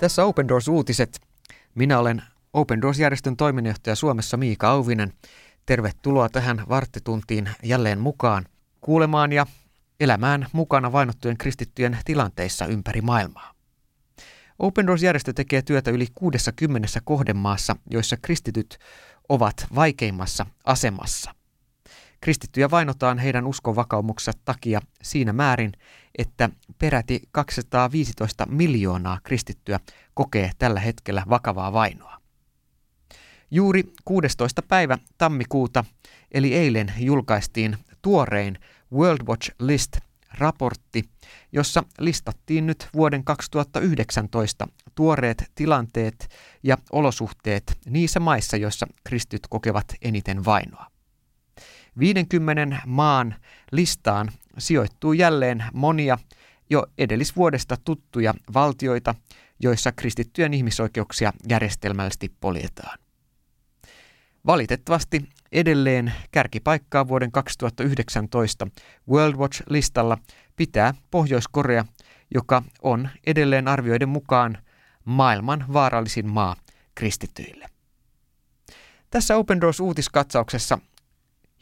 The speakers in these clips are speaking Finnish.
Tässä Open Doors-uutiset. Minä olen Open Doors-järjestön toiminnanjohtaja Suomessa Miika Auvinen. Tervetuloa tähän varttituntiin jälleen mukaan kuulemaan ja elämään mukana vainottujen kristittyjen tilanteissa ympäri maailmaa. Open Doors-järjestö tekee työtä yli 60 kohdemaassa, joissa kristityt ovat vaikeimmassa asemassa. Kristittyjä vainotaan heidän uskonvakaumuksensa takia siinä määrin, että peräti 215 miljoonaa kristittyä kokee tällä hetkellä vakavaa vainoa. Juuri 16. päivä tammikuuta, eli eilen, julkaistiin tuorein World Watch List-raportti, jossa listattiin nyt vuoden 2019 tuoreet tilanteet ja olosuhteet niissä maissa, joissa kristyt kokevat eniten vainoa. 50 maan listaan sijoittuu jälleen monia jo edellisvuodesta tuttuja valtioita, joissa kristittyjen ihmisoikeuksia järjestelmällisesti poljetaan. Valitettavasti edelleen kärkipaikkaa vuoden 2019 World Watch-listalla pitää Pohjois-Korea, joka on edelleen arvioiden mukaan maailman vaarallisin maa kristittyille. Tässä Open Doors uutiskatsauksessa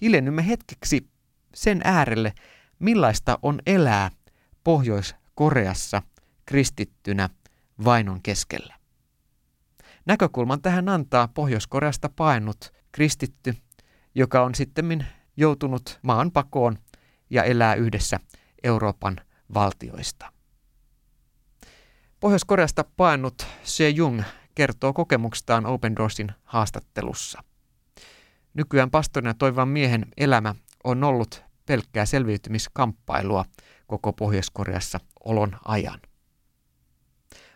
hiljennymme hetkeksi sen äärelle, millaista on elää Pohjois-Koreassa kristittynä vainon keskellä. Näkökulman tähän antaa Pohjois-Koreasta paennut kristitty, joka on sitten joutunut maan pakoon ja elää yhdessä Euroopan valtioista. Pohjois-Koreasta paennut Se Jung kertoo kokemuksestaan Open Doorsin haastattelussa. Nykyään pastorina toivan miehen elämä on ollut pelkkää selviytymiskamppailua koko Pohjois-Koreassa olon ajan.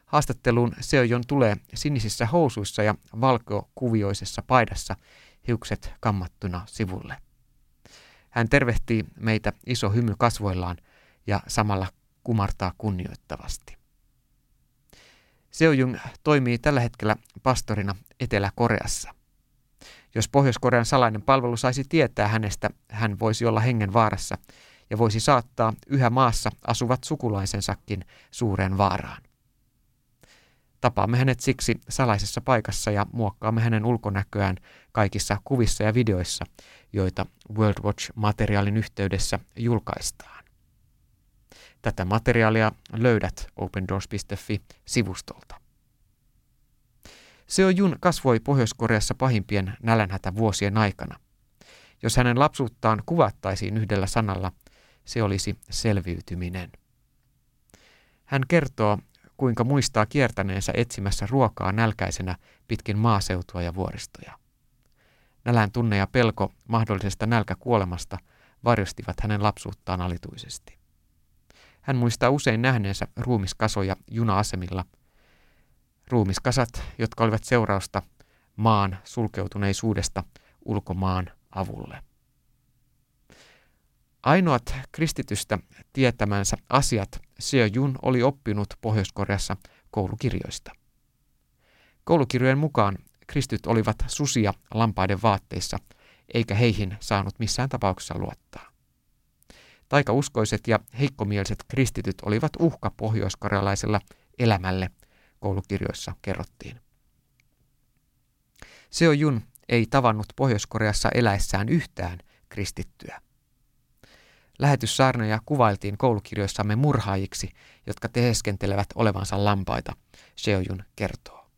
Haastatteluun Seojon tulee sinisissä housuissa ja valkokuvioisessa paidassa hiukset kammattuna sivulle. Hän tervehtii meitä iso hymy kasvoillaan ja samalla kumartaa kunnioittavasti. Seojung toimii tällä hetkellä pastorina Etelä-Koreassa. Jos Pohjois-Korean salainen palvelu saisi tietää hänestä, hän voisi olla hengen vaarassa ja voisi saattaa yhä maassa asuvat sukulaisensakin suureen vaaraan. Tapaamme hänet siksi salaisessa paikassa ja muokkaamme hänen ulkonäköään kaikissa kuvissa ja videoissa, joita World Watch-materiaalin yhteydessä julkaistaan. Tätä materiaalia löydät opendoors.fi-sivustolta. Seo Jun kasvoi Pohjois-Koreassa pahimpien nälänhätä vuosien aikana. Jos hänen lapsuuttaan kuvattaisiin yhdellä sanalla, se olisi selviytyminen. Hän kertoo, kuinka muistaa kiertäneensä etsimässä ruokaa nälkäisenä pitkin maaseutua ja vuoristoja. Nälän tunne ja pelko mahdollisesta nälkäkuolemasta varjostivat hänen lapsuuttaan alituisesti. Hän muistaa usein nähneensä ruumiskasoja juna-asemilla – ruumiskasat, jotka olivat seurausta maan sulkeutuneisuudesta ulkomaan avulle. Ainoat kristitystä tietämänsä asiat Seo Jun oli oppinut Pohjois-Koreassa koulukirjoista. Koulukirjojen mukaan kristyt olivat susia lampaiden vaatteissa, eikä heihin saanut missään tapauksessa luottaa. Taikauskoiset ja heikkomieliset kristityt olivat uhka pohjoiskorealaisella elämälle koulukirjoissa kerrottiin. Seo Jun ei tavannut Pohjois-Koreassa eläessään yhtään kristittyä. Lähetyssaarnoja kuvailtiin koulukirjoissamme murhaajiksi, jotka teeskentelevät olevansa lampaita, Seojun kertoo.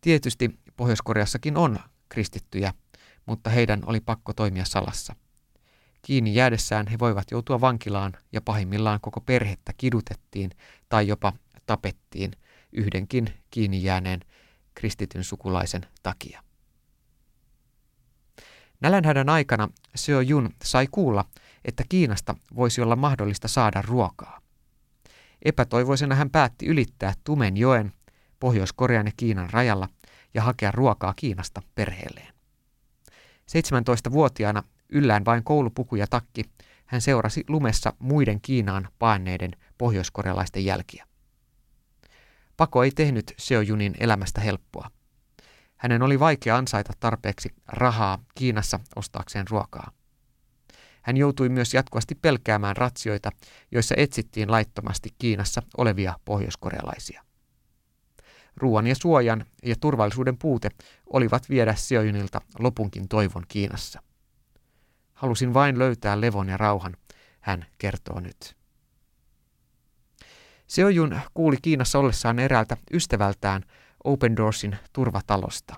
Tietysti Pohjois-Koreassakin on kristittyjä, mutta heidän oli pakko toimia salassa. Kiinni jäädessään he voivat joutua vankilaan ja pahimmillaan koko perhettä kidutettiin tai jopa tapettiin yhdenkin kiinni jääneen kristityn sukulaisen takia. Nälänhädän aikana Seo Jun sai kuulla, että Kiinasta voisi olla mahdollista saada ruokaa. Epätoivoisena hän päätti ylittää Tumen joen Pohjois-Korean ja Kiinan rajalla ja hakea ruokaa Kiinasta perheelleen. 17-vuotiaana yllään vain koulupuku ja takki, hän seurasi lumessa muiden Kiinaan paenneiden pohjoiskorealaisten jälkiä. Pako ei tehnyt Seojunin elämästä helppoa. Hänen oli vaikea ansaita tarpeeksi rahaa Kiinassa ostaakseen ruokaa. Hän joutui myös jatkuvasti pelkäämään ratsioita, joissa etsittiin laittomasti Kiinassa olevia pohjoiskorealaisia. ruoan ja suojan ja turvallisuuden puute olivat viedä Seojunilta lopunkin toivon Kiinassa. Halusin vain löytää levon ja rauhan, hän kertoo nyt. Seojun kuuli Kiinassa ollessaan eräältä ystävältään Open Doorsin turvatalosta.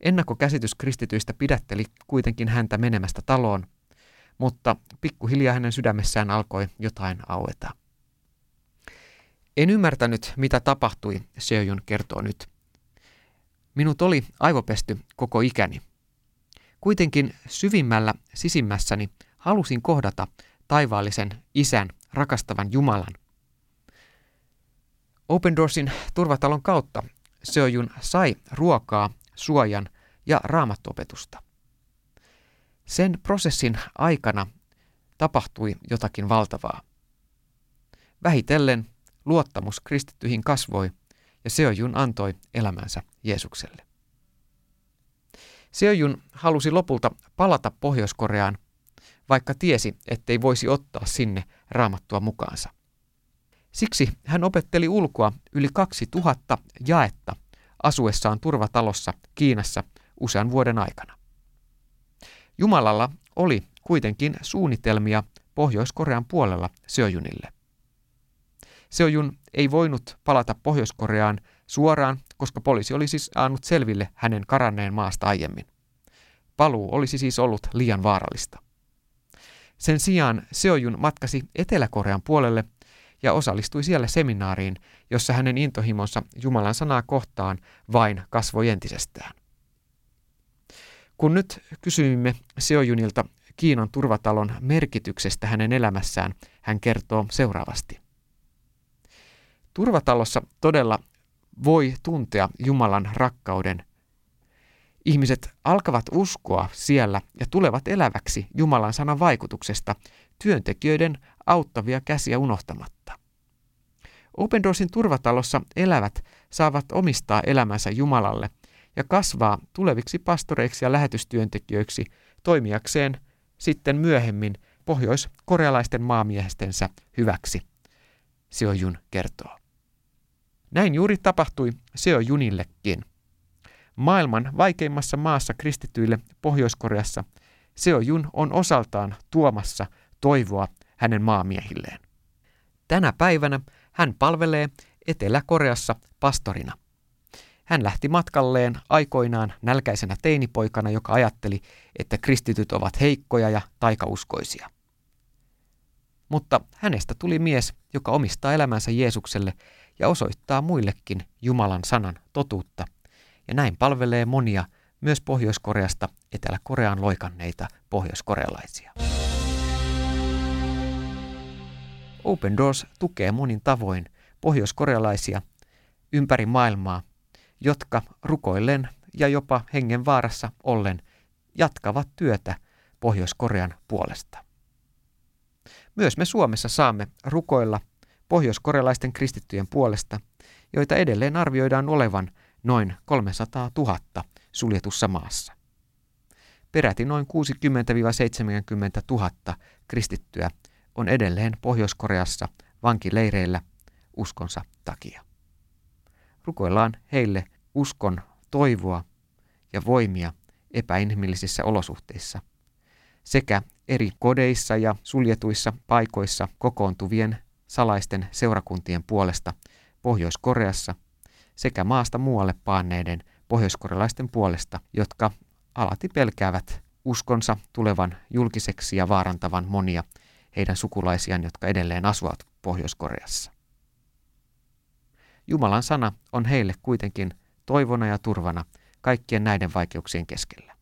Ennakkokäsitys kristityistä pidätteli kuitenkin häntä menemästä taloon, mutta pikkuhiljaa hänen sydämessään alkoi jotain aueta. En ymmärtänyt, mitä tapahtui, Seojun kertoo nyt. Minut oli aivopesty koko ikäni. Kuitenkin syvimmällä sisimmässäni halusin kohdata taivaallisen isän, rakastavan Jumalan. Open Doorsin turvatalon kautta Seojun sai ruokaa, suojan ja raamattuopetusta. Sen prosessin aikana tapahtui jotakin valtavaa. Vähitellen luottamus kristittyihin kasvoi ja Seojun antoi elämänsä Jeesukselle. Seojun halusi lopulta palata Pohjois-Koreaan, vaikka tiesi, ettei voisi ottaa sinne raamattua mukaansa. Siksi hän opetteli ulkoa yli 2000 jaetta asuessaan turvatalossa Kiinassa usean vuoden aikana. Jumalalla oli kuitenkin suunnitelmia Pohjois-Korean puolella Seojunille. Seojun ei voinut palata Pohjois-Koreaan suoraan, koska poliisi olisi siis saanut selville hänen karanneen maasta aiemmin. Paluu olisi siis ollut liian vaarallista. Sen sijaan Seojun matkasi Etelä-Korean puolelle ja osallistui siellä seminaariin, jossa hänen intohimonsa Jumalan sanaa kohtaan vain kasvoi entisestään. Kun nyt kysyimme Seojunilta Kiinan turvatalon merkityksestä hänen elämässään, hän kertoo seuraavasti. Turvatalossa todella voi tuntea Jumalan rakkauden. Ihmiset alkavat uskoa siellä ja tulevat eläväksi Jumalan sanan vaikutuksesta työntekijöiden auttavia käsiä unohtamatta. Open Doorsin turvatalossa elävät saavat omistaa elämänsä Jumalalle ja kasvaa tuleviksi pastoreiksi ja lähetystyöntekijöiksi toimijakseen sitten myöhemmin pohjois-korealaisten maamiehestensä hyväksi, Seojun kertoo. Näin juuri tapahtui Seojunillekin. Maailman vaikeimmassa maassa kristityille Pohjois-Koreassa Seojun on osaltaan tuomassa toivoa hänen maamiehilleen. Tänä päivänä hän palvelee Etelä-Koreassa pastorina. Hän lähti matkalleen aikoinaan nälkäisenä teinipoikana, joka ajatteli, että kristityt ovat heikkoja ja taikauskoisia. Mutta hänestä tuli mies, joka omistaa elämänsä Jeesukselle ja osoittaa muillekin Jumalan sanan totuutta, ja näin palvelee monia myös Pohjois-Koreasta Etelä-Koreaan loikanneita pohjoiskorealaisia. Open Doors tukee monin tavoin pohjoiskorealaisia ympäri maailmaa, jotka rukoillen ja jopa hengen vaarassa ollen jatkavat työtä Pohjois-Korean puolesta. Myös me Suomessa saamme rukoilla pohjoiskorealaisten kristittyjen puolesta, joita edelleen arvioidaan olevan noin 300 000 suljetussa maassa. Peräti noin 60-70 000 kristittyä on edelleen Pohjois-Koreassa vankileireillä uskonsa takia. Rukoillaan heille uskon toivoa ja voimia epäinhimillisissä olosuhteissa sekä eri kodeissa ja suljetuissa paikoissa kokoontuvien salaisten seurakuntien puolesta Pohjois-Koreassa sekä maasta muualle paanneiden pohjoiskorealaisten puolesta, jotka alati pelkäävät uskonsa tulevan julkiseksi ja vaarantavan monia heidän sukulaisiaan, jotka edelleen asuvat Pohjois-Koreassa. Jumalan sana on heille kuitenkin toivona ja turvana kaikkien näiden vaikeuksien keskellä.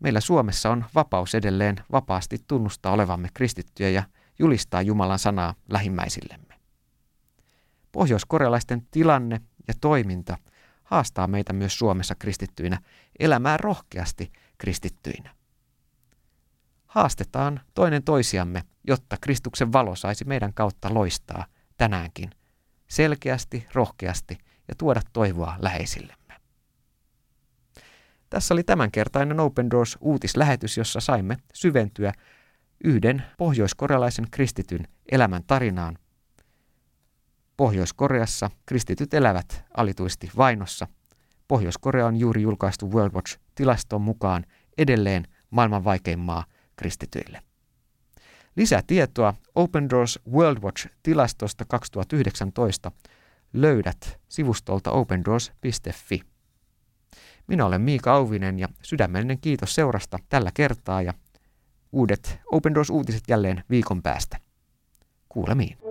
Meillä Suomessa on vapaus edelleen vapaasti tunnustaa olevamme kristittyjä ja julistaa Jumalan sanaa lähimmäisillemme. Pohjois-korealaisten tilanne ja toiminta haastaa meitä myös Suomessa kristittyinä elämään rohkeasti kristittyinä. Haastetaan toinen toisiamme, jotta Kristuksen valo saisi meidän kautta loistaa tänäänkin selkeästi, rohkeasti ja tuoda toivoa läheisillemme. Tässä oli tämänkertainen Open Doors uutislähetys, jossa saimme syventyä yhden pohjoiskorealaisen kristityn elämän tarinaan. Pohjois-Koreassa kristityt elävät alituisesti vainossa. Pohjois-Korea on juuri julkaistu World Watch-tilaston mukaan edelleen maailman vaikein maa kristityille. Lisätietoa Open Doors World Watch-tilastosta 2019 löydät sivustolta opendoors.fi. Minä olen Miika Auvinen ja sydämellinen kiitos seurasta tällä kertaa ja uudet Open Doors-uutiset jälleen viikon päästä. Kuulemiin.